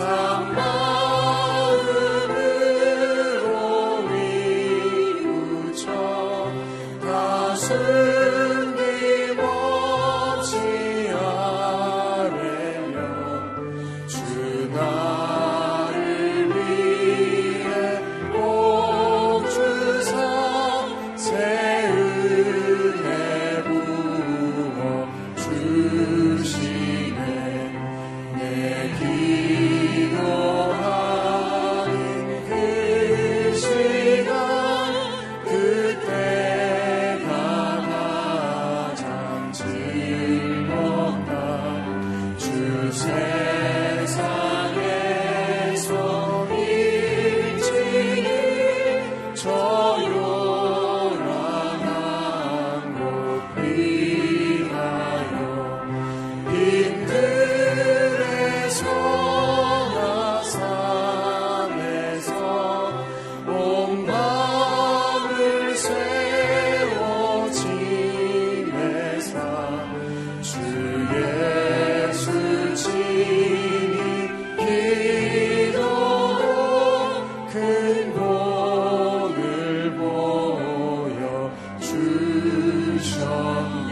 time. shone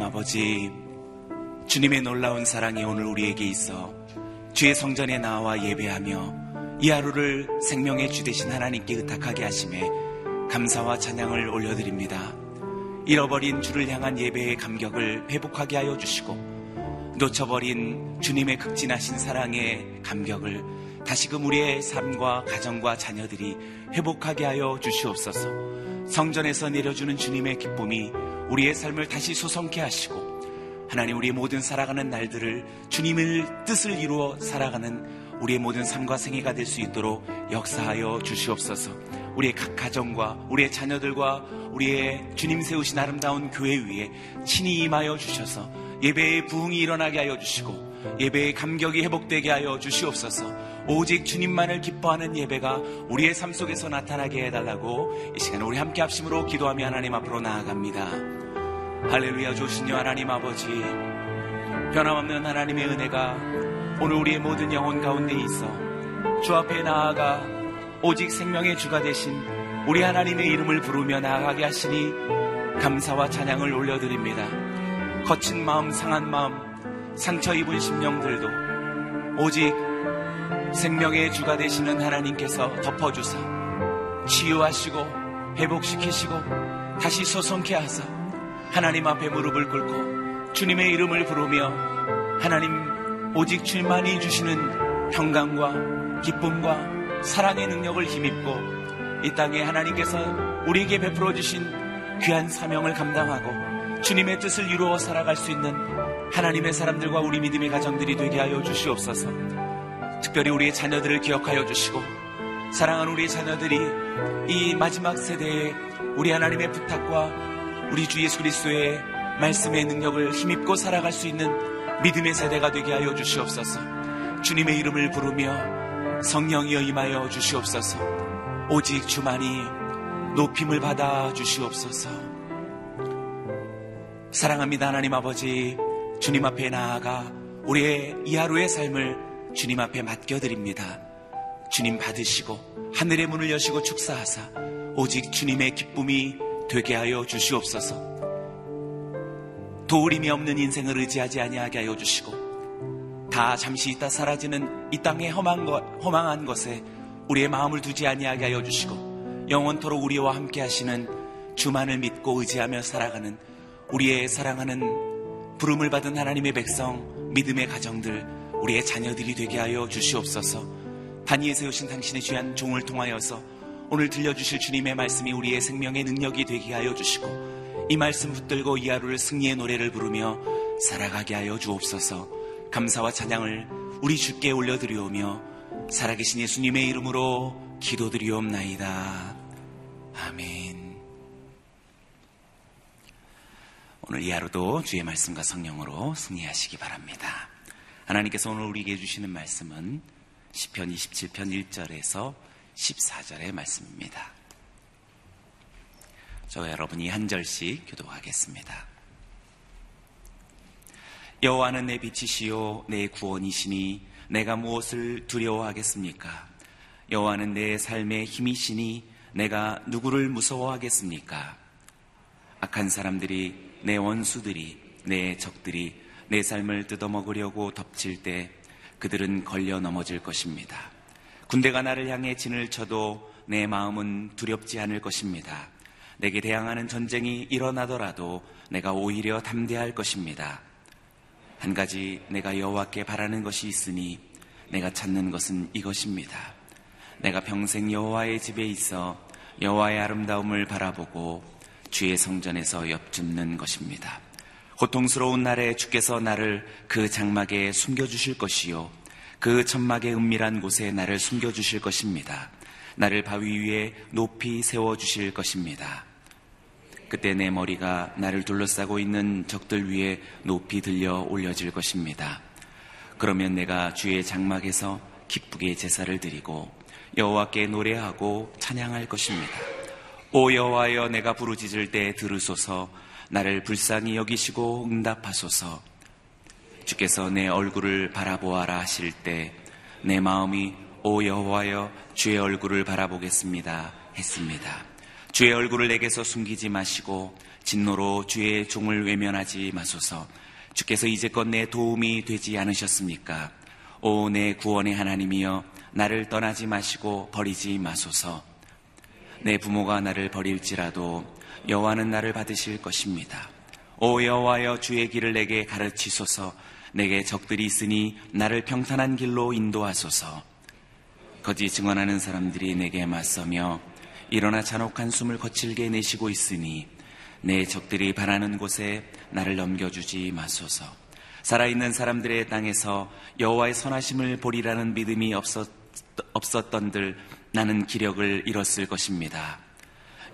아버지, 주님의 놀라운 사랑이 오늘 우리에게 있어 주의 성전에 나와 예배하며 이 하루를 생명의 주 되신 하나님께 의탁하게 하심에 감사와 찬양을 올려드립니다. 잃어버린 주를 향한 예배의 감격을 회복하게 하여 주시고 놓쳐버린 주님의 극진하신 사랑의 감격을 다시금 우리의 삶과 가정과 자녀들이 회복하게 하여 주시옵소서 성전에서 내려주는 주님의 기쁨이 우리의 삶을 다시 소성케 하시고 하나님 우리의 모든 살아가는 날들을 주님의 뜻을 이루어 살아가는 우리의 모든 삶과 생애가 될 수 있도록 역사하여 주시옵소서. 우리의 각 가정과 우리의 자녀들과 우리의 주님 세우신 아름다운 교회 위에 친히 임하여 주셔서 예배의 부흥이 일어나게 하여 주시고 예배의 감격이 회복되게 하여 주시옵소서. 오직 주님만을 기뻐하는 예배가 우리의 삶 속에서 나타나게 해달라고 이 시간에 우리 함께 합심으로 기도하며 하나님 앞으로 나아갑니다. 할렐루야 조신여 하나님 아버지 변함없는 하나님의 은혜가 오늘 우리의 모든 영혼 가운데 있어 주 앞에 나아가 오직 생명의 주가 되신 우리 하나님의 이름을 부르며 나아가게 하시니 감사와 찬양을 올려드립니다. 거친 마음, 상한 마음, 상처 입은 심령들도 오직 생명의 주가 되시는 하나님께서 덮어주사 치유하시고 회복시키시고 다시 소송케 하사 하나님 앞에 무릎을 꿇고 주님의 이름을 부르며 하나님 오직 주님만이 주시는 평강과 기쁨과 사랑의 능력을 힘입고 이 땅에 하나님께서 우리에게 베풀어 주신 귀한 사명을 감당하고 주님의 뜻을 이루어 살아갈 수 있는 하나님의 사람들과 우리 믿음의 가정들이 되게 하여 주시옵소서. 특별히 우리의 자녀들을 기억하여 주시고 사랑하는 우리 자녀들이 이 마지막 세대에 우리 하나님의 부탁과 우리 주 예수 그리스도의 말씀의 능력을 힘입고 살아갈 수 있는 믿음의 세대가 되게 하여 주시옵소서. 주님의 이름을 부르며 성령이여 임하여 주시옵소서. 오직 주만이 높임을 받아 주시옵소서. 사랑합니다 하나님 아버지 주님 앞에 나아가 우리의 이 하루의 삶을 주님 앞에 맡겨드립니다. 주님 받으시고 하늘의 문을 여시고 축사하사 오직 주님의 기쁨이 되게 하여 주시옵소서. 도울임이 없는 인생을 의지하지 아니하게 하여 주시고 다 잠시 있다 사라지는 이 땅의 험한 것, 허망한 것에 우리의 마음을 두지 아니하게 하여 주시고 영원토록 우리와 함께 하시는 주만을 믿고 의지하며 살아가는 우리의 사랑하는 부름을 받은 하나님의 백성, 믿음의 가정들, 우리의 자녀들이 되게 하여 주시옵소서. 단위에 세우신 당신의 귀한 종을 통하여서 오늘 들려주실 주님의 말씀이 우리의 생명의 능력이 되게 하여 주시고 이 말씀 붙들고 이 하루를 승리의 노래를 부르며 살아가게 하여 주옵소서 감사와 찬양을 우리 주께 올려드리오며 살아계신 예수님의 이름으로 기도드리옵나이다. 아멘. 오늘 이 하루도 주의 말씀과 성령으로 승리하시기 바랍니다. 하나님께서 오늘 우리에게 주시는 말씀은 시편 27편 1절에서 14절의 말씀입니다. 저 여러분이 한 절씩 교도하겠습니다. 여호와는 내 빛이시요 내 구원이시니 내가 무엇을 두려워하겠습니까? 여호와는 내 삶의 힘이시니 내가 누구를 무서워하겠습니까? 악한 사람들이 내 원수들이 내 적들이 내 삶을 뜯어먹으려고 덮칠 때 그들은 걸려 넘어질 것입니다. 군대가 나를 향해 진을 쳐도 내 마음은 두렵지 않을 것입니다. 내게 대항하는 전쟁이 일어나더라도 내가 오히려 담대할 것입니다. 한 가지 내가 여호와께 바라는 것이 있으니 내가 찾는 것은 이것입니다. 내가 평생 여호와의 집에 있어 여호와의 아름다움을 바라보고 주의 성전에서 엽줍는 것입니다. 고통스러운 날에 주께서 나를 그 장막에 숨겨주실 것이요 그 천막의 은밀한 곳에 나를 숨겨주실 것입니다. 나를 바위 위에 높이 세워주실 것입니다. 그때 내 머리가 나를 둘러싸고 있는 적들 위에 높이 들려 올려질 것입니다. 그러면 내가 주의 장막에서 기쁘게 제사를 드리고 여호와께 노래하고 찬양할 것입니다. 오 여호와여 내가 부르짖을 때 들으소서 나를 불쌍히 여기시고 응답하소서 주께서 내 얼굴을 바라보아라 하실 때 내 마음이 오 여호와여 주의 얼굴을 바라보겠습니다 했습니다. 주의 얼굴을 내게서 숨기지 마시고 진노로 주의 종을 외면하지 마소서. 주께서 이제껏 내 도움이 되지 않으셨습니까? 오 내 구원의 하나님이여 나를 떠나지 마시고 버리지 마소서. 내 부모가 나를 버릴지라도 여호와는 나를 받으실 것입니다. 오 여호와여 주의 길을 내게 가르치소서. 내게 적들이 있으니 나를 평탄한 길로 인도하소서. 거짓 증언하는 사람들이 내게 맞서며 일어나 잔혹한 숨을 거칠게 내쉬고 있으니 내 적들이 바라는 곳에 나를 넘겨주지 마소서. 살아있는 사람들의 땅에서 여호와의 선하심을 보리라는 믿음이 없었, 없었던들 나는 기력을 잃었을 것입니다.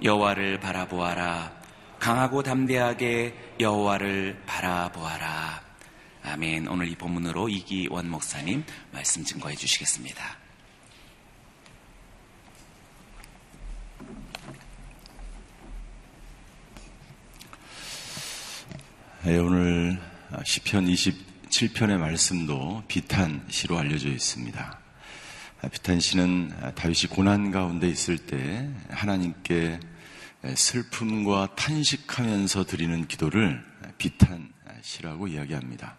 여호와를 바라보아라. 강하고 담대하게 여호와를 바라보아라. 아멘. 오늘 이 본문으로 이기원 목사님 말씀 증거해 주시겠습니다. 네, 오늘 시편 27편의 말씀도 비탄시로 알려져 있습니다. 비탄시는 다윗이 고난 가운데 있을 때 하나님께 슬픔과 탄식하면서 드리는 기도를 비탄 시라고 이야기합니다.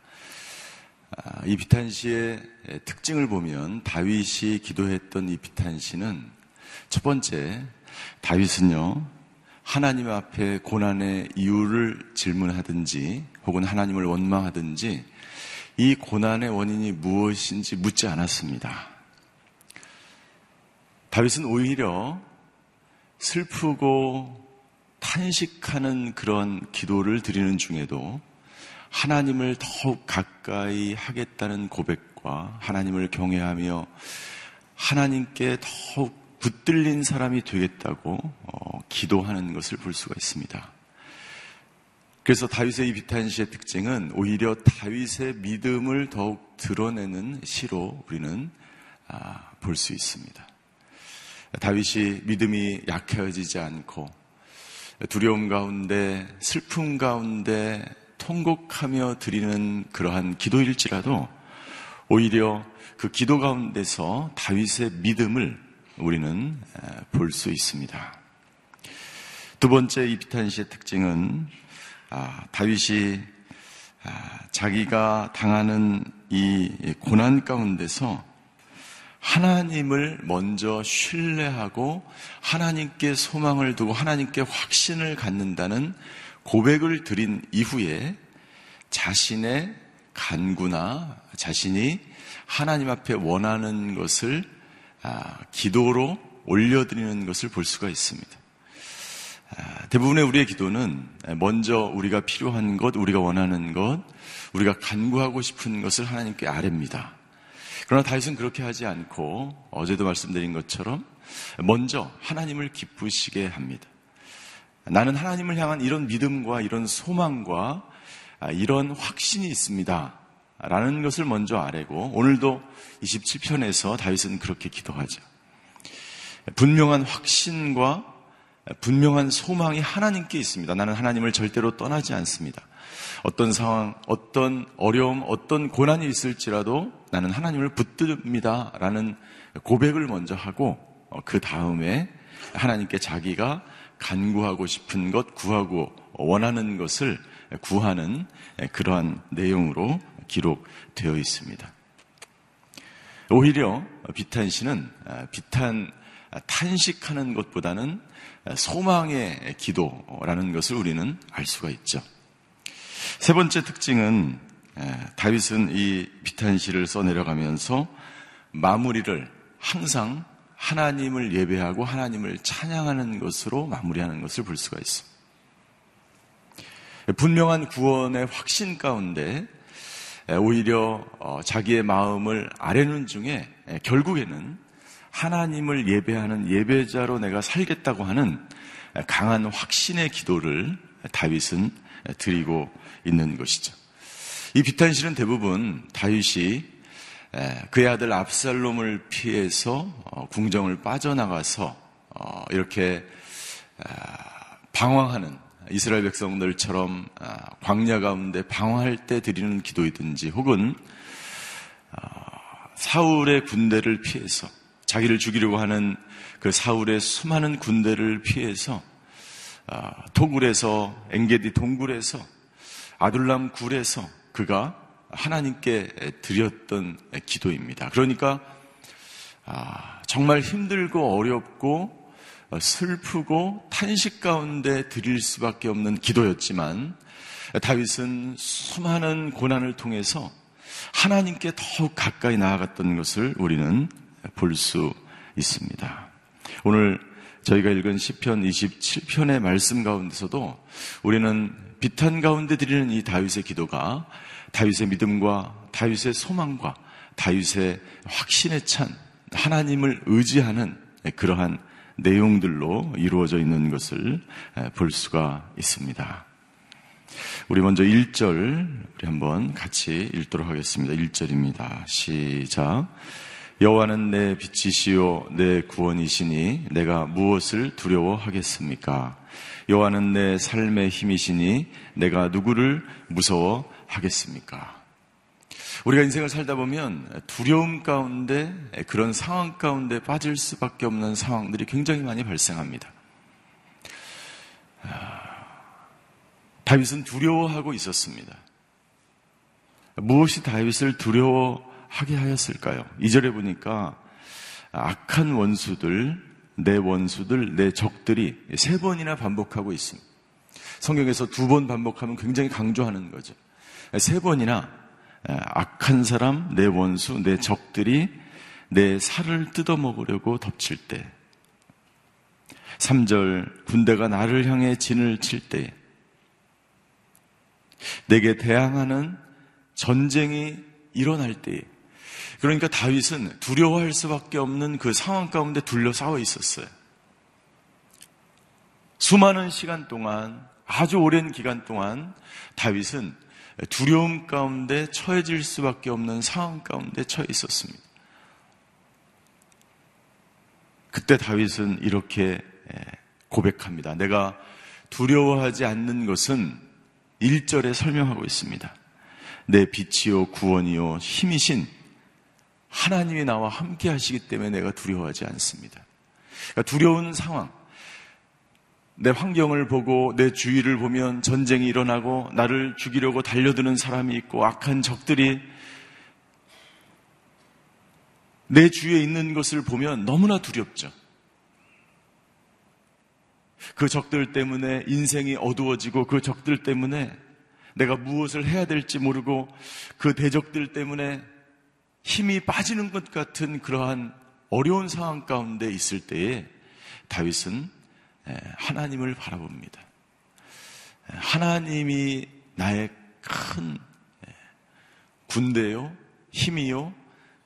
아, 이 비탄 시의 특징을 보면 다윗이 기도했던 이 비탄 시는 첫 번째 다윗은요 하나님 앞에 고난의 이유를 질문하든지 혹은 하나님을 원망하든지 이 고난의 원인이 무엇인지 묻지 않았습니다. 다윗은 오히려 슬프고 탄식하는 그런 기도를 드리는 중에도 하나님을 더욱 가까이 하겠다는 고백과 하나님을 경외하며 하나님께 더욱 붙들린 사람이 되겠다고 어, 기도하는 것을 볼 수가 있습니다. 그래서 다윗의 이 비탄시의 특징은 오히려 다윗의 믿음을 더욱 드러내는 시로 우리는 아, 볼수 있습니다. 다윗이 믿음이 약해지지 않고 두려움 가운데 슬픔 가운데 통곡하며 드리는 그러한 기도일지라도 오히려 그 기도 가운데서 다윗의 믿음을 우리는 볼 수 있습니다. 두 번째 이 비탄시의 특징은 아, 다윗이 아, 자기가 당하는 이 고난 가운데서 하나님을 먼저 신뢰하고 하나님께 소망을 두고 하나님께 확신을 갖는다는 고백을 드린 이후에 자신의 간구나 자신이 하나님 앞에 원하는 것을 아, 기도로 올려드리는 것을 볼 수가 있습니다. 아, 대부분의 우리의 기도는 먼저 우리가 필요한 것, 우리가 원하는 것, 우리가 간구하고 싶은 것을 하나님께 아뢰입니다. 그러나 다윗은 그렇게 하지 않고 어제도 말씀드린 것처럼 먼저 하나님을 기쁘시게 합니다. 나는 하나님을 향한 이런 믿음과 이런 소망과 이런 확신이 있습니다. 라는 것을 먼저 아뢰고 오늘도 27편에서 다윗은 그렇게 기도하죠. 분명한 확신과 분명한 소망이 하나님께 있습니다. 나는 하나님을 절대로 떠나지 않습니다. 어떤 상황, 어떤 어려움, 어떤 고난이 있을지라도 나는 하나님을 붙듭니다. 라는 고백을 먼저 하고 어, 그 다음에 하나님께 자기가 간구하고 싶은 것, 구하고 원하는 것을 구하는 그러한 내용으로 기록되어 있습니다. 오히려 비탄시는 아, 비탄 아, 탄식하는 것보다는 소망의 기도라는 것을 우리는 알 수가 있죠. 세 번째 특징은 다윗은 이 비탄시를 써내려가면서 마무리를 항상 하나님을 예배하고 하나님을 찬양하는 것으로 마무리하는 것을 볼 수가 있습니다. 분명한 구원의 확신 가운데 오히려 어, 자기의 마음을 아뢰는 중에 결국에는 하나님을 예배하는 예배자로 내가 살겠다고 하는 강한 확신의 기도를 다윗은 드리고 있는 것이죠. 이 비탄실은 대부분 다윗이 그의 아들 압살롬을 피해서 어, 궁정을 빠져나가서 어, 이렇게 방황하는 이스라엘 백성들처럼 아, 광야 가운데 방황할 때 드리는 기도이든지 혹은 어, 사울의 군대를 피해서 자기를 죽이려고 하는 그 사울의 수많은 군대를 피해서 토굴에서 엥게디 동굴에서 아둘람 굴에서 그가 하나님께 드렸던 기도입니다. 그러니까 아, 정말 힘들고 어렵고 슬프고 탄식 가운데 드릴 수밖에 없는 기도였지만 다윗은 수많은 고난을 통해서 하나님께 더욱 가까이 나아갔던 것을 우리는 볼 수 있습니다. 오늘 저희가 읽은 시편 27편의 말씀 가운데서도 우리는 비탄 가운데 드리는 이 다윗의 기도가 다윗의 믿음과 다윗의 소망과 다윗의 확신에 찬 하나님을 의지하는 그러한 내용들로 이루어져 있는 것을 볼 수가 있습니다. 우리 먼저 1절 우리 한번 같이 읽도록 하겠습니다. 1절입니다. 시작. 여호와는 내 빛이시요 내 구원이시니 내가 무엇을 두려워하겠습니까? 여호와는 내 삶의 힘이시니 내가 누구를 무서워하겠습니까? 우리가 인생을 살다 보면 두려움 가운데 그런 상황 가운데 빠질 수밖에 없는 상황들이 굉장히 많이 발생합니다. 아, 다윗은 두려워하고 있었습니다. 무엇이 다윗을 두려워하게 하였을까요? 이절에 보니까 악한 원수들, 내 원수들, 내 적들이 세 번이나 반복하고 있습니다. 성경에서 두 번 반복하면 굉장히 강조하는 거죠. 세 번이나 악한 사람, 내 원수, 내 적들이 내 살을 뜯어먹으려고 덮칠 때 3절 군대가 나를 향해 진을 칠 때 내게 대항하는 전쟁이 일어날 때 그러니까 다윗은 두려워할 수밖에 없는 그 상황 가운데 둘러싸여 있었어요. 수많은 시간 동안 아주 오랜 기간 동안 다윗은 두려움 가운데 처해질 수밖에 없는 상황 가운데 처해 있었습니다. 그때 다윗은 이렇게 고백합니다. 내가 두려워하지 않는 것은 1절에 설명하고 있습니다. 내 빛이요 구원이요 힘이신 하나님이 나와 함께 하시기 때문에 내가 두려워하지 않습니다. 그러니까 두려운 상황, 내 환경을 보고 내 주위를 보면 전쟁이 일어나고 나를 죽이려고 달려드는 사람이 있고 악한 적들이 내 주위에 있는 것을 보면 너무나 두렵죠. 그 적들 때문에 인생이 어두워지고 그 적들 때문에 내가 무엇을 해야 될지 모르고 그 대적들 때문에 힘이 빠지는 것 같은 그러한 어려운 상황 가운데 있을 때에 다윗은 하나님을 바라봅니다. 하나님이 나의 큰 군대요, 힘이요,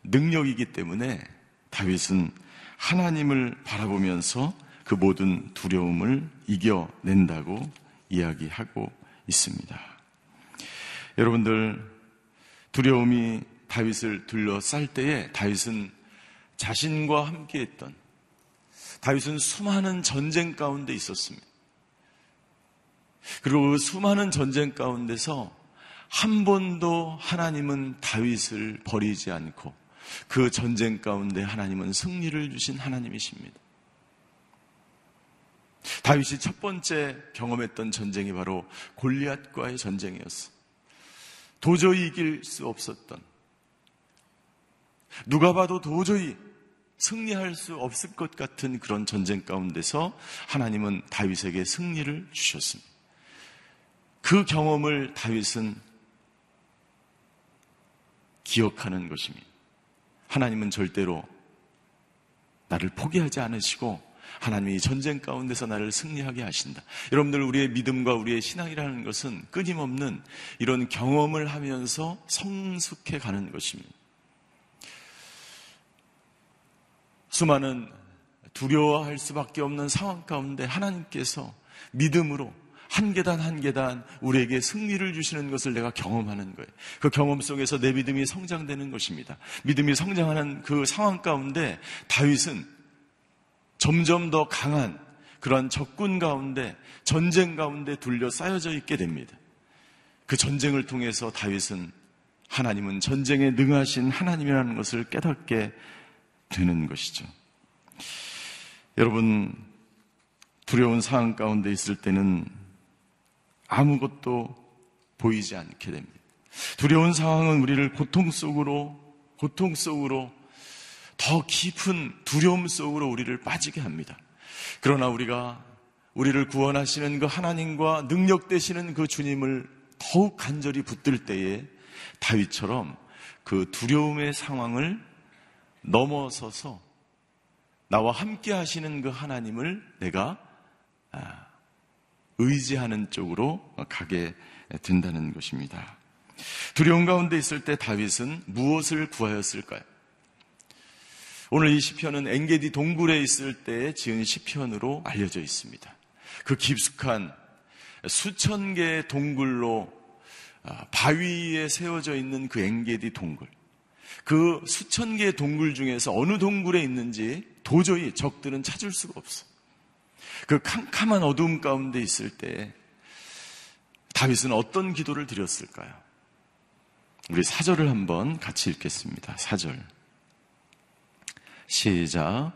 능력이기 때문에 다윗은 하나님을 바라보면서 그 모든 두려움을 이겨낸다고 이야기하고 있습니다. 여러분들, 두려움이 다윗을 둘러쌀 때에 다윗은 자신과 함께 했던 다윗은 수많은 전쟁 가운데 있었습니다. 그리고 그 수많은 전쟁 가운데서 한 번도 하나님은 다윗을 버리지 않고 그 전쟁 가운데 하나님은 승리를 주신 하나님이십니다. 다윗이 첫 번째 경험했던 전쟁이 바로 골리앗과의 전쟁이었어. 도저히 이길 수 없었던 누가 봐도 도저히 승리할 수 없을 것 같은 그런 전쟁 가운데서 하나님은 다윗에게 승리를 주셨습니다. 그 경험을 다윗은 기억하는 것입니다. 하나님은 절대로 나를 포기하지 않으시고 하나님이 전쟁 가운데서 나를 승리하게 하신다. 여러분들 우리의 믿음과 우리의 신앙이라는 것은 끊임없는 이런 경험을 하면서 성숙해 가는 것입니다. 수많은 두려워할 수밖에 없는 상황 가운데 하나님께서 믿음으로 한 계단 한 계단 우리에게 승리를 주시는 것을 내가 경험하는 거예요. 그 경험 속에서 내 믿음이 성장되는 것입니다. 믿음이 성장하는 그 상황 가운데 다윗은 점점 더 강한 그러한 적군 가운데 전쟁 가운데 둘러싸여져 있게 됩니다. 그 전쟁을 통해서 다윗은 하나님은 전쟁에 능하신 하나님이라는 것을 깨닫게 되는 것이죠. 여러분, 두려운 상황 가운데 있을 때는 아무것도 보이지 않게 됩니다. 두려운 상황은 우리를 고통 속으로, 고통 속으로 더 깊은 두려움 속으로 우리를 빠지게 합니다. 그러나 우리가 우리를 구원하시는 그 하나님과 능력 되시는 그 주님을 더욱 간절히 붙들 때에 다윗처럼 그 두려움의 상황을 넘어서서 나와 함께 하시는 그 하나님을 내가 아, 의지하는 쪽으로 가게 된다는 것입니다. 두려움 가운데 있을 때 다윗은 무엇을 구하였을까요? 오늘 이 시편은 엔게디 동굴에 있을 때 지은 시편으로 알려져 있습니다. 그 깊숙한 수천 개의 동굴로 아, 바위에 세워져 있는 그 엔게디 동굴. 그 수천 개의 동굴 중에서 어느 동굴에 있는지 도저히 적들은 찾을 수가 없어. 그 캄캄한 어두움 가운데 있을 때 다윗은 어떤 기도를 드렸을까요? 우리 사절을 한번 같이 읽겠습니다. 사절. 시작.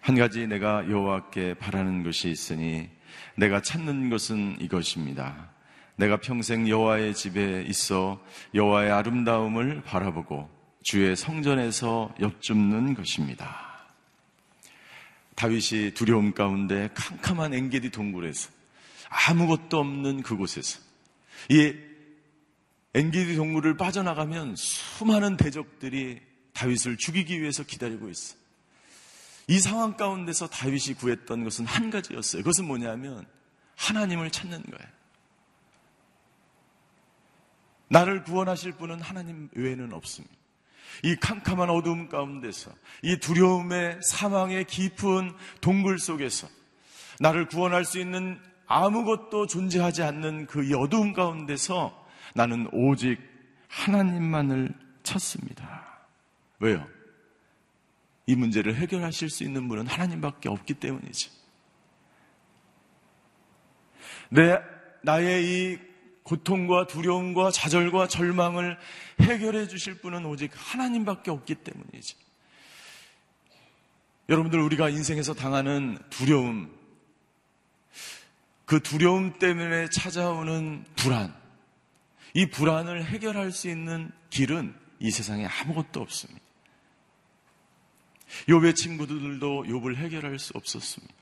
한 가지 내가 여호와께 바라는 것이 있으니 내가 찾는 것은 이것입니다. 내가 평생 여호와의 집에 있어 여호와의 아름다움을 바라보고 주의 성전에서 엽줍는 것입니다. 다윗이 두려움 가운데 캄캄한 엥게디 동굴에서 아무것도 없는 그곳에서 이 엥게디 동굴을 빠져나가면 수많은 대적들이 다윗을 죽이기 위해서 기다리고 있어. 이 상황 가운데서 다윗이 구했던 것은 한 가지였어요. 그것은 뭐냐면 하나님을 찾는 거예요. 나를 구원하실 분은 하나님 외에는 없습니다. 이 캄캄한 어두움 가운데서, 이 두려움의 사망의 깊은 동굴 속에서 나를 구원할 수 있는 아무것도 존재하지 않는 그 어두움 가운데서 나는 오직 하나님만을 찾습니다. 왜요? 이 문제를 해결하실 수 있는 분은 하나님밖에 없기 때문이죠. 내, 나의 이 고통과 두려움과 좌절과 절망을 해결해 주실 분은 오직 하나님밖에 없기 때문이죠. 여러분들 우리가 인생에서 당하는 두려움, 그 두려움 때문에 찾아오는 불안, 이 불안을 해결할 수 있는 길은 이 세상에 아무것도 없습니다. 욥의 친구들도 욥을 해결할 수 없었습니다.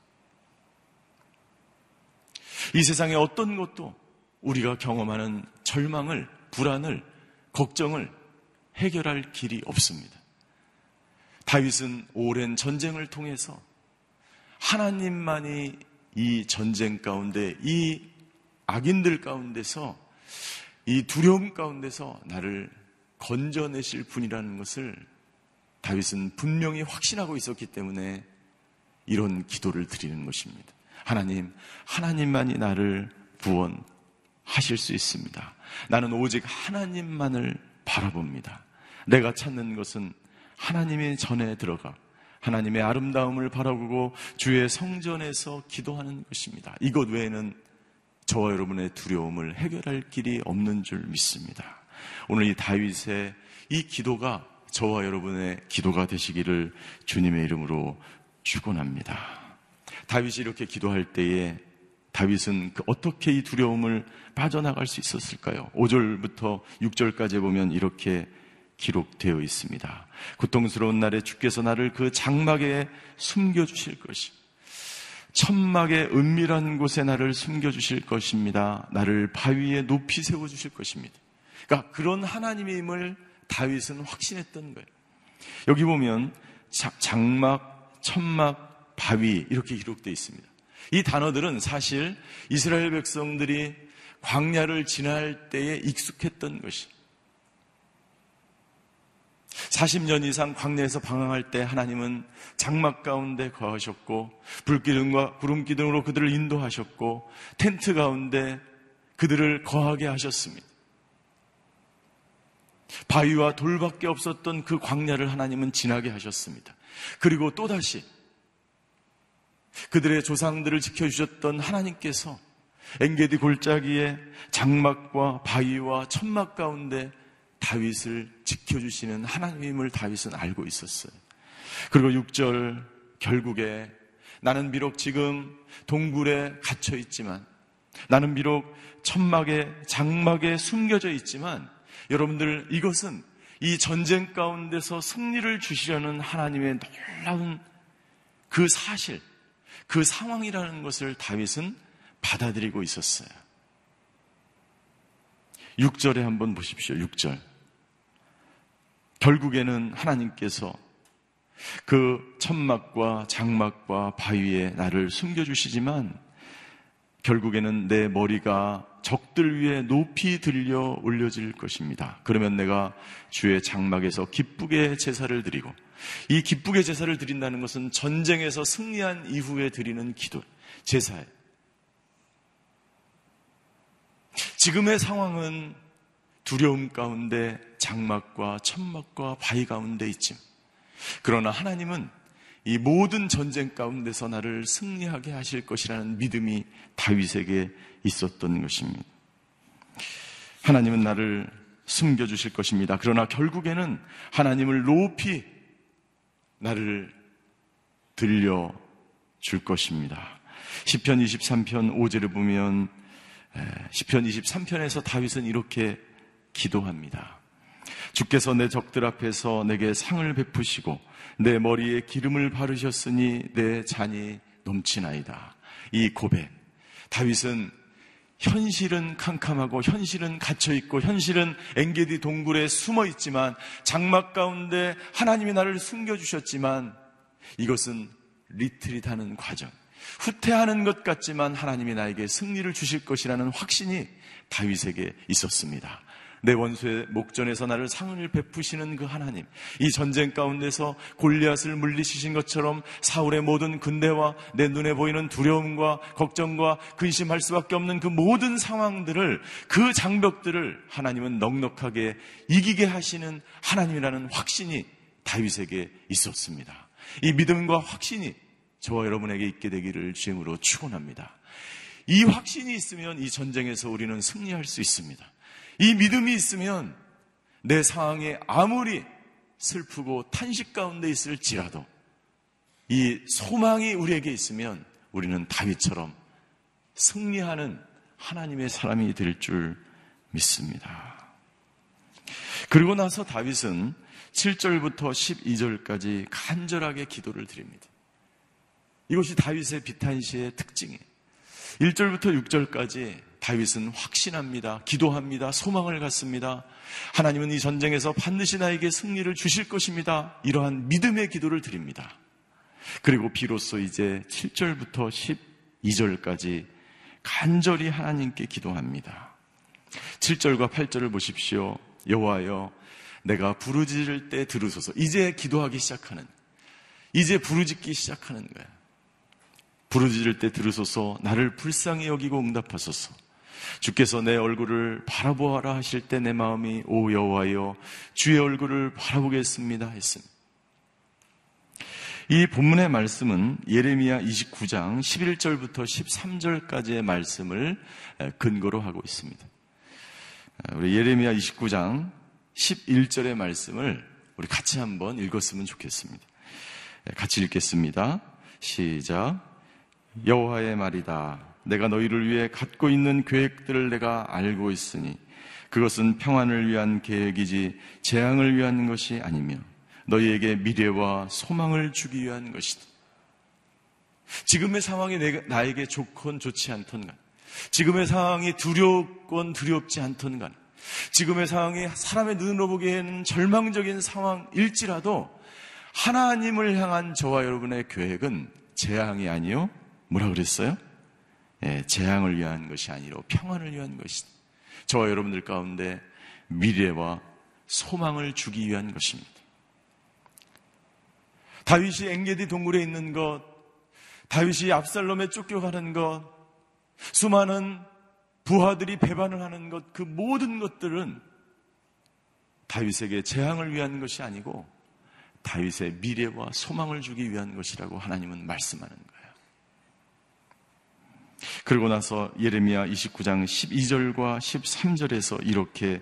이 세상에 어떤 것도 우리가 경험하는 절망을, 불안을, 걱정을 해결할 길이 없습니다. 다윗은 오랜 전쟁을 통해서 하나님만이 이 전쟁 가운데, 이 악인들 가운데서, 이 두려움 가운데서 나를 건져내실 분이라는 것을 다윗은 분명히 확신하고 있었기 때문에 이런 기도를 드리는 것입니다. 하나님, 하나님만이 나를 구원, 하실 수 있습니다. 나는 오직 하나님만을 바라봅니다. 내가 찾는 것은 하나님의 전에 들어가 하나님의 아름다움을 바라보고 주의 성전에서 기도하는 것입니다. 이것 외에는 저와 여러분의 두려움을 해결할 길이 없는 줄 믿습니다. 오늘 이 다윗의 이 기도가 저와 여러분의 기도가 되시기를 주님의 이름으로 축원합니다. 다윗이 이렇게 기도할 때에 다윗은 그 어떻게 이 두려움을 빠져나갈 수 있었을까요? 5절부터 6절까지 보면 이렇게 기록되어 있습니다. 고통스러운 날에 주께서 나를 그 장막에 숨겨주실 것이 천막의 은밀한 곳에 나를 숨겨주실 것입니다. 나를 바위에 높이 세워주실 것입니다. 그러니까 그런 하나님의 힘을 다윗은 확신했던 거예요. 여기 보면 장막, 천막, 바위 이렇게 기록되어 있습니다. 이 단어들은 사실 이스라엘 백성들이 광야를 지날 때에 익숙했던 것이 40년 이상 광야에서 방황할 때 하나님은 장막 가운데 거하셨고 불기둥과 구름 기둥으로 그들을 인도하셨고 텐트 가운데 그들을 거하게 하셨습니다. 바위와 돌밖에 없었던 그 광야를 하나님은 지나게 하셨습니다. 그리고 또다시 그들의 조상들을 지켜주셨던 하나님께서 엥게디 골짜기에 장막과 바위와 천막 가운데 다윗을 지켜주시는 하나님을 다윗은 알고 있었어요. 그리고 6절 결국에 나는 비록 지금 동굴에 갇혀 있지만 나는 비록 천막에 장막에 숨겨져 있지만 여러분들 이것은 이 전쟁 가운데서 승리를 주시려는 하나님의 놀라운 그 사실 그 상황이라는 것을 다윗은 받아들이고 있었어요. 6절에 한번 보십시오. 6절. 결국에는 하나님께서 그 천막과 장막과 바위에 나를 숨겨주시지만 결국에는 내 머리가 적들 위에 높이 들려 올려질 것입니다. 그러면 내가 주의 장막에서 기쁘게 제사를 드리고 이 기쁘게 제사를 드린다는 것은 전쟁에서 승리한 이후에 드리는 기도, 제사예요. 지금의 상황은 두려움 가운데 장막과 천막과 바위 가운데 있지. 그러나 하나님은 이 모든 전쟁 가운데서 나를 승리하게 하실 것이라는 믿음이 다윗에게 있었던 것입니다. 하나님은 나를 숨겨주실 것입니다. 그러나 결국에는 하나님을 높이 나를 들려줄 것입니다. 10편 23편 5절을 보면 10편 23편에서 다윗은 이렇게 기도합니다. 주께서 내 적들 앞에서 내게 상을 베푸시고 내 머리에 기름을 바르셨으니 내 잔이 넘치나이다. 이 고백. 다윗은 현실은 캄캄하고 현실은 갇혀 있고 현실은 엥게디 동굴에 숨어 있지만 장막 가운데 하나님이 나를 숨겨 주셨지만 이것은 리트릿 하는 과정. 후퇴하는 것 같지만 하나님이 나에게 승리를 주실 것이라는 확신이 다윗에게 있었습니다. 내 원수의 목전에서 나를 상을 베푸시는 그 하나님. 이 전쟁 가운데서 골리앗을 물리치신 것처럼 사울의 모든 근대와 내 눈에 보이는 두려움과 걱정과 근심할 수밖에 없는 그 모든 상황들을 그 장벽들을 하나님은 넉넉하게 이기게 하시는 하나님이라는 확신이 다윗에게 있었습니다. 이 믿음과 확신이 저와 여러분에게 있게 되기를 주임으로 축원합니다. 이 확신이 있으면 이 전쟁에서 우리는 승리할 수 있습니다. 이 믿음이 있으면 내 상황에 아무리 슬프고 탄식 가운데 있을지라도 이 소망이 우리에게 있으면 우리는 다윗처럼 승리하는 하나님의 사람이 될 줄 믿습니다. 그리고 나서 다윗은 7절부터 12절까지 간절하게 기도를 드립니다. 이것이 다윗의 비탄시의 특징이에요. 1절부터 6절까지 다윗은 확신합니다. 기도합니다. 소망을 갖습니다. 하나님은 이 전쟁에서 반드시 나에게 승리를 주실 것입니다. 이러한 믿음의 기도를 드립니다. 그리고 비로소 이제 7절부터 12절까지 간절히 하나님께 기도합니다. 7절과 8절을 보십시오. 여호와여 내가 부르짖을 때 들으소서. 이제 기도하기 시작하는 이제 부르짖기 시작하는 거야. 부르짖을 때 들으소서 나를 불쌍히 여기고 응답하소서. 주께서 내 얼굴을 바라보아라 하실 때 내 마음이 오 여호와여 주의 얼굴을 바라보겠습니다 했습니다. 이 본문의 말씀은 예레미야 29장 11절부터 13절까지의 말씀을 근거로 하고 있습니다. 우리 예레미야 29장 11절의 말씀을 우리 같이 한번 읽었으면 좋겠습니다. 같이 읽겠습니다. 시작. 여호와의 말이다. 내가 너희를 위해 갖고 있는 계획들을 내가 알고 있으니 그것은 평안을 위한 계획이지 재앙을 위한 것이 아니며 너희에게 미래와 소망을 주기 위한 것이다. 지금의 상황이 내가, 나에게 좋건 좋지 않던 간, 지금의 상황이 두렵건 두렵지 않던 간, 지금의 상황이 사람의 눈으로 보기에는 절망적인 상황일지라도 하나님을 향한 저와 여러분의 계획은 재앙이 아니요. 뭐라 그랬어요? 예, 재앙을 위한 것이 아니라 평안을 위한 것이다. 저와 여러분들 가운데 미래와 소망을 주기 위한 것입니다. 다윗이 엥게디 동굴에 있는 것, 다윗이 압살롬에 쫓겨가는 것, 수많은 부하들이 배반을 하는 것, 그 모든 것들은 다윗에게 재앙을 위한 것이 아니고 다윗의 미래와 소망을 주기 위한 것이라고 하나님은 말씀하는 거예요. 그리고 나서 예레미야 29장 12절과 13절에서 이렇게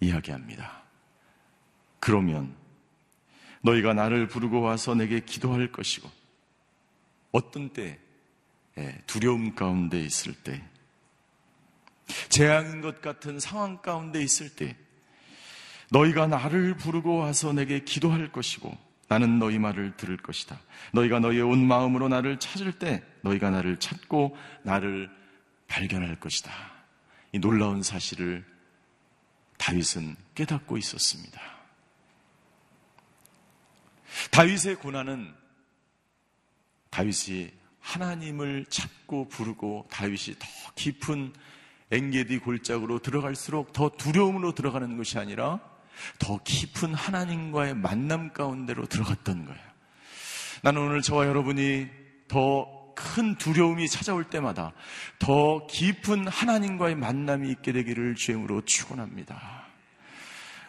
이야기합니다. 그러면 너희가 나를 부르고 와서 내게 기도할 것이고 어떤 때 예, 두려움 가운데 있을 때 재앙인 것 같은 상황 가운데 있을 때 너희가 나를 부르고 와서 내게 기도할 것이고 나는 너희 말을 들을 것이다. 너희가 너희의 온 마음으로 나를 찾을 때 너희가 나를 찾고 나를 발견할 것이다. 이 놀라운 사실을 다윗은 깨닫고 있었습니다. 다윗의 고난은 다윗이 하나님을 찾고 부르고 다윗이 더 깊은 엥게디 골짜기로 들어갈수록 더 두려움으로 들어가는 것이 아니라 더 깊은 하나님과의 만남 가운데로 들어갔던 거예요. 나는 오늘 저와 여러분이 더 큰 두려움이 찾아올 때마다 더 깊은 하나님과의 만남이 있게 되기를 주임으로 축원합니다.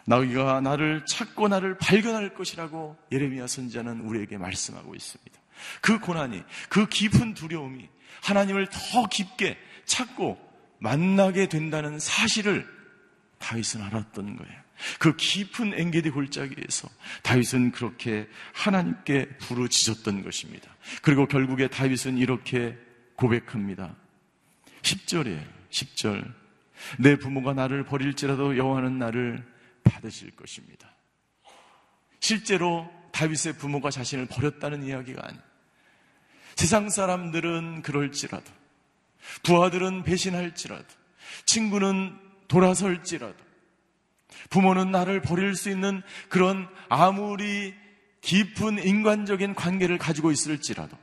너희가 나를 찾고 나를 발견할 것이라고 예레미야 선지자는 우리에게 말씀하고 있습니다. 그 고난이 그 깊은 두려움이 하나님을 더 깊게 찾고 만나게 된다는 사실을 다윗은 알았던 거예요. 그 깊은 엥게디 골짜기에서 다윗은 그렇게 하나님께 부르짖었던 것입니다. 그리고 결국에 다윗은 이렇게 고백합니다. 10절에 10절 내 부모가 나를 버릴지라도 여호와는 나를 받으실 것입니다. 실제로 다윗의 부모가 자신을 버렸다는 이야기가 아니에요. 세상 사람들은 그럴지라도, 부하들은 배신할지라도, 친구는 돌아설지라도, 부모는 나를 버릴 수 있는 그런 아무리 깊은 인간적인 관계를 가지고 있을지라도,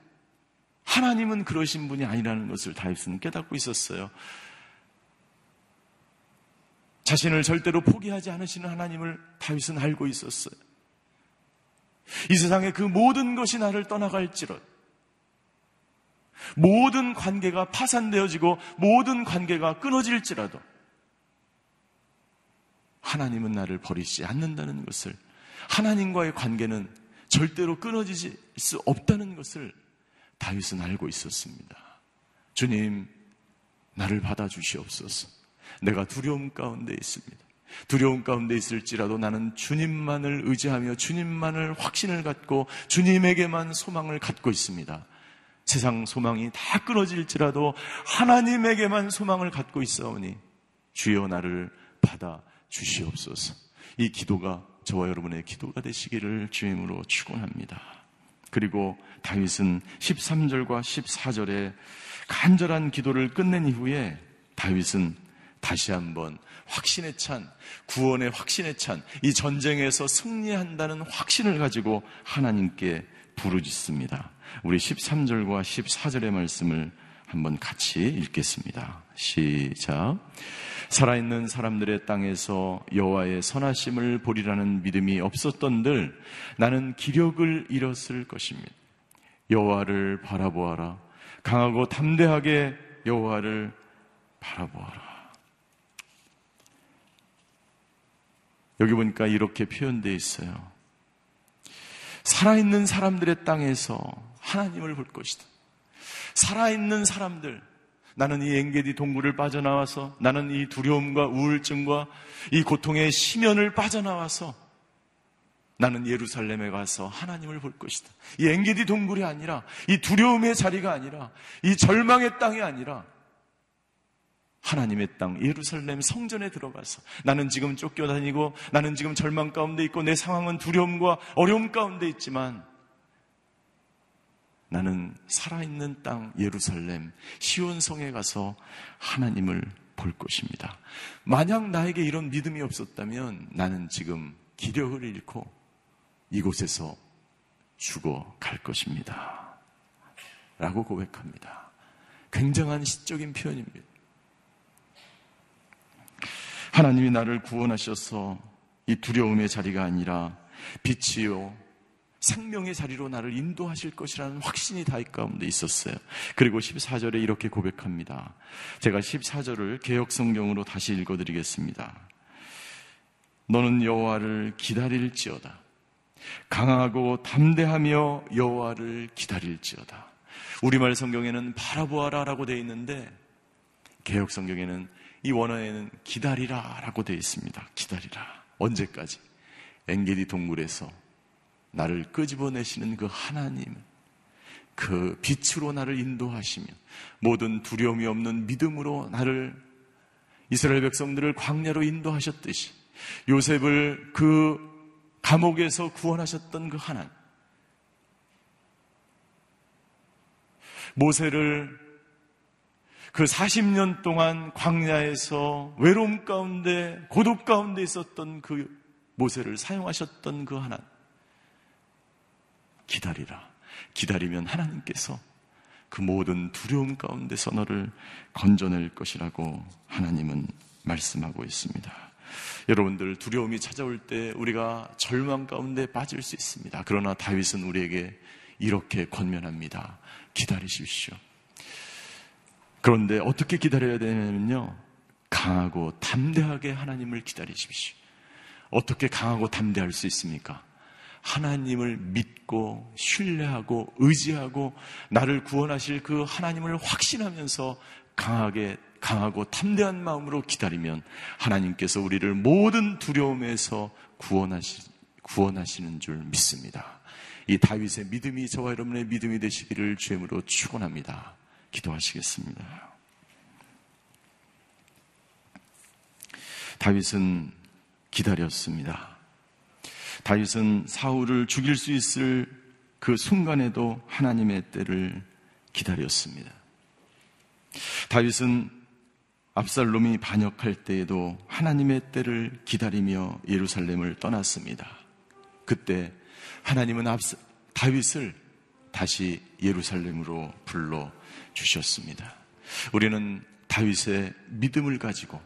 하나님은 그러신 분이 아니라는 것을 다윗은 깨닫고 있었어요. 자신을 절대로 포기하지 않으시는 하나님을 다윗은 알고 있었어요. 이 세상의 그 모든 것이 나를 떠나갈지라도 모든 관계가 파산되어지고 모든 관계가 끊어질지라도 하나님은 나를 버리지 않는다는 것을 하나님과의 관계는 절대로 끊어지실 수 없다는 것을 다윗은 알고 있었습니다. 주님, 나를 받아주시옵소서. 내가 두려움 가운데 있습니다. 두려움 가운데 있을지라도 나는 주님만을 의지하며 주님만을 확신을 갖고 주님에게만 소망을 갖고 있습니다. 세상 소망이 다 끊어질지라도 하나님에게만 소망을 갖고 있어오니 주여 나를 받아 주시옵소서. 이 기도가 저와 여러분의 기도가 되시기를 주임으로 축원합니다. 그리고 다윗은 13절과 14절에 간절한 기도를 끝낸 이후에 다윗은 다시 한번 확신에 찬, 구원의 확신에 찬, 이 전쟁에서 승리한다는 확신을 가지고 하나님께 부르짖습니다. 우리 13절과 14절의 말씀을 한번 같이 읽겠습니다. 시작. 살아있는 사람들의 땅에서 여호와의 선하심을 보리라는 믿음이 없었던들 나는 기력을 잃었을 것입니다. 여호와를 바라보아라. 강하고 담대하게 여호와를 바라보아라. 여기 보니까 이렇게 표현되어 있어요. 살아있는 사람들의 땅에서 하나님을 볼 것이다. 살아있는 사람들, 나는 이 엥게디 동굴을 빠져나와서 나는 이 두려움과 우울증과 이 고통의 심연을 빠져나와서 나는 예루살렘에 가서 하나님을 볼 것이다. 이 엥게디 동굴이 아니라 이 두려움의 자리가 아니라 이 절망의 땅이 아니라 하나님의 땅 예루살렘 성전에 들어가서 나는 지금 쫓겨다니고 나는 지금 절망 가운데 있고 내 상황은 두려움과 어려움 가운데 있지만 나는 살아있는 땅 예루살렘 시온성에 가서 하나님을 볼 것입니다. 만약 나에게 이런 믿음이 없었다면 나는 지금 기력을 잃고 이곳에서 죽어 갈 것입니다. 라고 고백합니다. 굉장한 시적인 표현입니다. 하나님이 나를 구원하셔서 이 두려움의 자리가 아니라 빛이요 생명의 자리로 나를 인도하실 것이라는 확신이 다윗 가운데 있었어요. 그리고 14절에 이렇게 고백합니다. 제가 14절을 개혁 성경으로 다시 읽어 드리겠습니다. 너는 여호와를 기다릴지어다. 강하고 담대하며 여호와를 기다릴지어다. 우리말 성경에는 바라보아라라고 되어 있는데 개혁 성경에는 이 원어에는 기다리라라고 되어 있습니다. 기다리라. 언제까지? 엥게디 동굴에서 나를 끄집어내시는 그 하나님, 그 빛으로 나를 인도하시며 모든 두려움이 없는 믿음으로 나를 이스라엘 백성들을 광야로 인도하셨듯이 요셉을 그 감옥에서 구원하셨던 그 하나님, 모세를 그 40년 동안 광야에서 외로움 가운데 고독 가운데 있었던 그 모세를 사용하셨던 그 하나님, 기다리라. 기다리면 하나님께서 그 모든 두려움 가운데서 너를 건져낼 것이라고 하나님은 말씀하고 있습니다. 여러분들 두려움이 찾아올 때 우리가 절망 가운데 빠질 수 있습니다. 그러나 다윗은 우리에게 이렇게 권면합니다. 기다리십시오. 그런데 어떻게 기다려야 되냐면요. 강하고 담대하게 하나님을 기다리십시오. 어떻게 강하고 담대할 수 있습니까? 하나님을 믿고 신뢰하고 의지하고 나를 구원하실 그 하나님을 확신하면서 강하게 강하고 담대한 마음으로 기다리면 하나님께서 우리를 모든 두려움에서 구원하시, 구원하시는 줄 믿습니다. 이 다윗의 믿음이 저와 여러분의 믿음이 되시기를 주임으로 축원합니다. 기도하시겠습니다. 다윗은 기다렸습니다. 다윗은 사울을 죽일 수 있을 그 순간에도 하나님의 때를 기다렸습니다. 다윗은 압살롬이 반역할 때에도 하나님의 때를 기다리며 예루살렘을 떠났습니다. 그때 하나님은 압사, 다윗을 다시 예루살렘으로 불러 주셨습니다. 우리는 다윗의 믿음을 가지고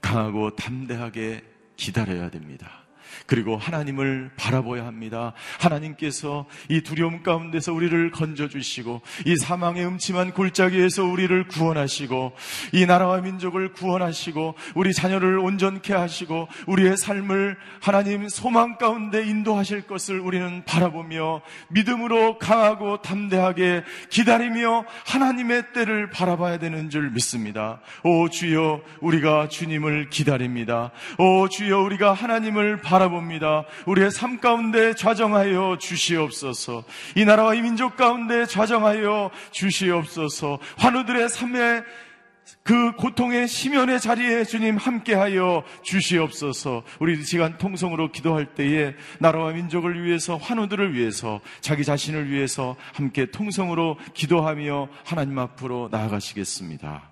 강하고 담대하게 기다려야 됩니다. 그리고 하나님을 바라보야 합니다. 하나님께서 이 두려움 가운데서 우리를 건져주시고 이 사망의 음침한 골짜기에서 우리를 구원하시고 이 나라와 민족을 구원하시고 우리 자녀를 온전케 하시고 우리의 삶을 하나님 소망 가운데 인도하실 것을 우리는 바라보며 믿음으로 강하고 담대하게 기다리며 하나님의 때를 바라봐야 되는 줄 믿습니다. 오 주여 우리가 주님을 기다립니다. 오 주여 우리가 하나님을 바라 바라봅니다. 우리의 삶 가운데 좌정하여 주시옵소서. 이 나라와 이 민족 가운데 좌정하여 주시옵소서. 환우들의 삶에 그 고통의 심연의 자리에 주님 함께하여 주시옵소서. 우리 시간 통성으로 기도할 때에 나라와 민족을 위해서 환우들을 위해서 자기 자신을 위해서 함께 통성으로 기도하며 하나님 앞으로 나아가시겠습니다.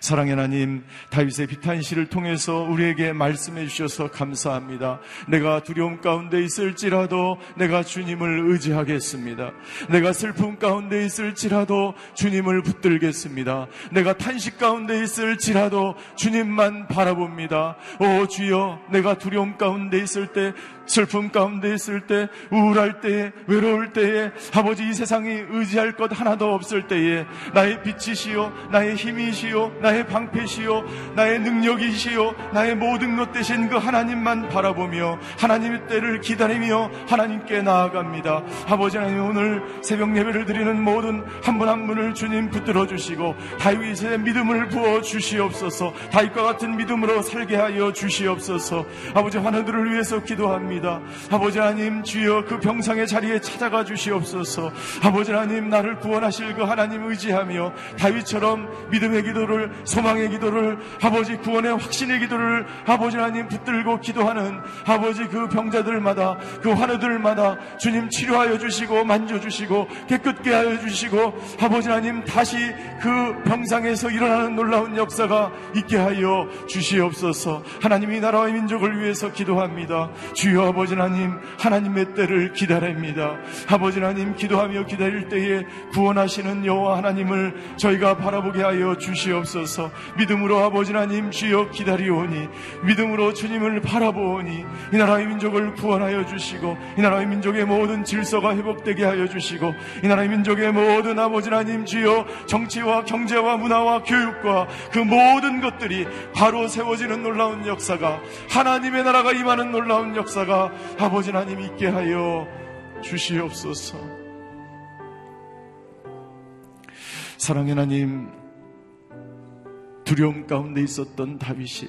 사랑의 하나님, 다윗의 비탄시를 통해서 우리에게 말씀해 주셔서 감사합니다. 내가 두려움 가운데 있을지라도 내가 주님을 의지하겠습니다. 내가 슬픔 가운데 있을지라도 주님을 붙들겠습니다. 내가 탄식 가운데 있을지라도 주님만 바라봅니다. 오 주여, 내가 두려움 가운데 있을 때 슬픔 가운데 있을 때, 우울할 때에, 외로울 때에, 아버지 이 세상이 의지할 것 하나도 없을 때에, 나의 빛이시요, 나의 힘이시요, 나의 방패시요, 나의 능력이시요, 나의 모든 것 되신 그 하나님만 바라보며, 하나님의 때를 기다리며, 하나님께 나아갑니다. 아버지 하나님 오늘 새벽 예배를 드리는 모든 한 분한 분을 주님 붙들어 주시고, 다윗의 믿음을 부어 주시옵소서, 다윗과 같은 믿음으로 살게 하여 주시옵소서, 아버지 하나들을 위해서 기도합니다. 기도합니다. 아버지 하나님 주여 그 병상의 자리에 찾아가 주시옵소서. 아버지 하나님 나를 구원하실 그 하나님 의지하며 다윗처럼 믿음의 기도를 소망의 기도를 아버지 구원의 확신의 기도를 아버지 하나님 붙들고 기도하는 아버지 그 병자들마다 그 환우들마다 주님 치료하여 주시고 만져 주시고 깨끗게 하여 주시고 아버지 하나님 다시 그 병상에서 일어나는 놀라운 역사가 있게 하여 주시옵소서. 하나님이 나라와 민족을 위해서 기도합니다. 주여 아버지 하나님 하나님의 때를 기다립니다. 아버지 하나님 기도하며 기다릴 때에 구원하시는 여호와 하나님을 저희가 바라보게 하여 주시옵소서. 믿음으로 아버지 하나님 주여 기다리오니 믿음으로 주님을 바라보오니 이 나라의 민족을 구원하여 주시고 이 나라의 민족의 모든 질서가 회복되게 하여 주시고 이 나라의 민족의 모든 아버지 하나님 주여 정치와 경제와 문화와 교육과 그 모든 것들이 바로 세워지는 놀라운 역사가 하나님의 나라가 임하는 놀라운 역사가 아버지 하나님 있게 하여 주시옵소서. 사랑의 하나님, 두려움 가운데 있었던 다윗이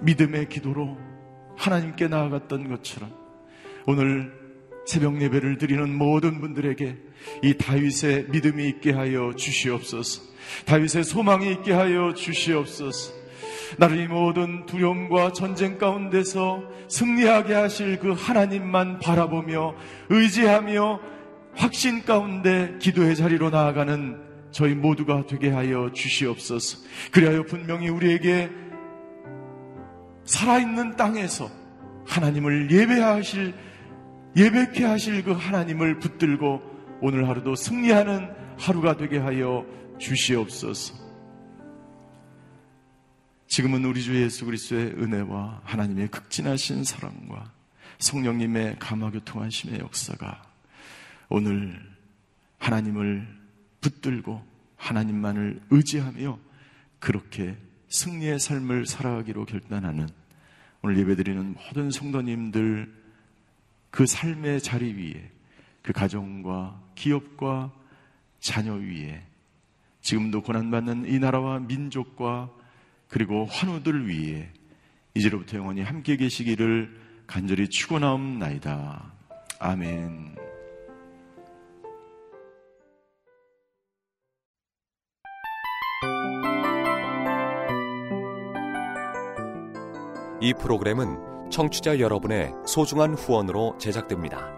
믿음의 기도로 하나님께 나아갔던 것처럼 오늘 새벽 예배를 드리는 모든 분들에게 이 다윗의 믿음이 있게 하여 주시옵소서. 다윗의 소망이 있게 하여 주시옵소서. 나를 이 모든 두려움과 전쟁 가운데서 승리하게 하실 그 하나님만 바라보며 의지하며 확신 가운데 기도의 자리로 나아가는 저희 모두가 되게 하여 주시옵소서. 그리하여 분명히 우리에게 살아있는 땅에서 하나님을 예배하실, 예배케 하실 그 하나님을 붙들고 오늘 하루도 승리하는 하루가 되게 하여 주시옵소서. 지금은 우리 주 예수 그리스도의 은혜와 하나님의 극진하신 사랑과 성령님의 감화교통하심의 역사가 오늘 하나님을 붙들고 하나님만을 의지하며 그렇게 승리의 삶을 살아가기로 결단하는 오늘 예배드리는 모든 성도님들 그 삶의 자리 위에 그 가정과 기업과 자녀 위에 지금도 고난받는 이 나라와 민족과 그리고 환우들을 위해 이제로부터 영원히 함께 계시기를 간절히 축원하옵나이다. 아멘. 이 프로그램은 청취자 여러분의 소중한 후원으로 제작됩니다.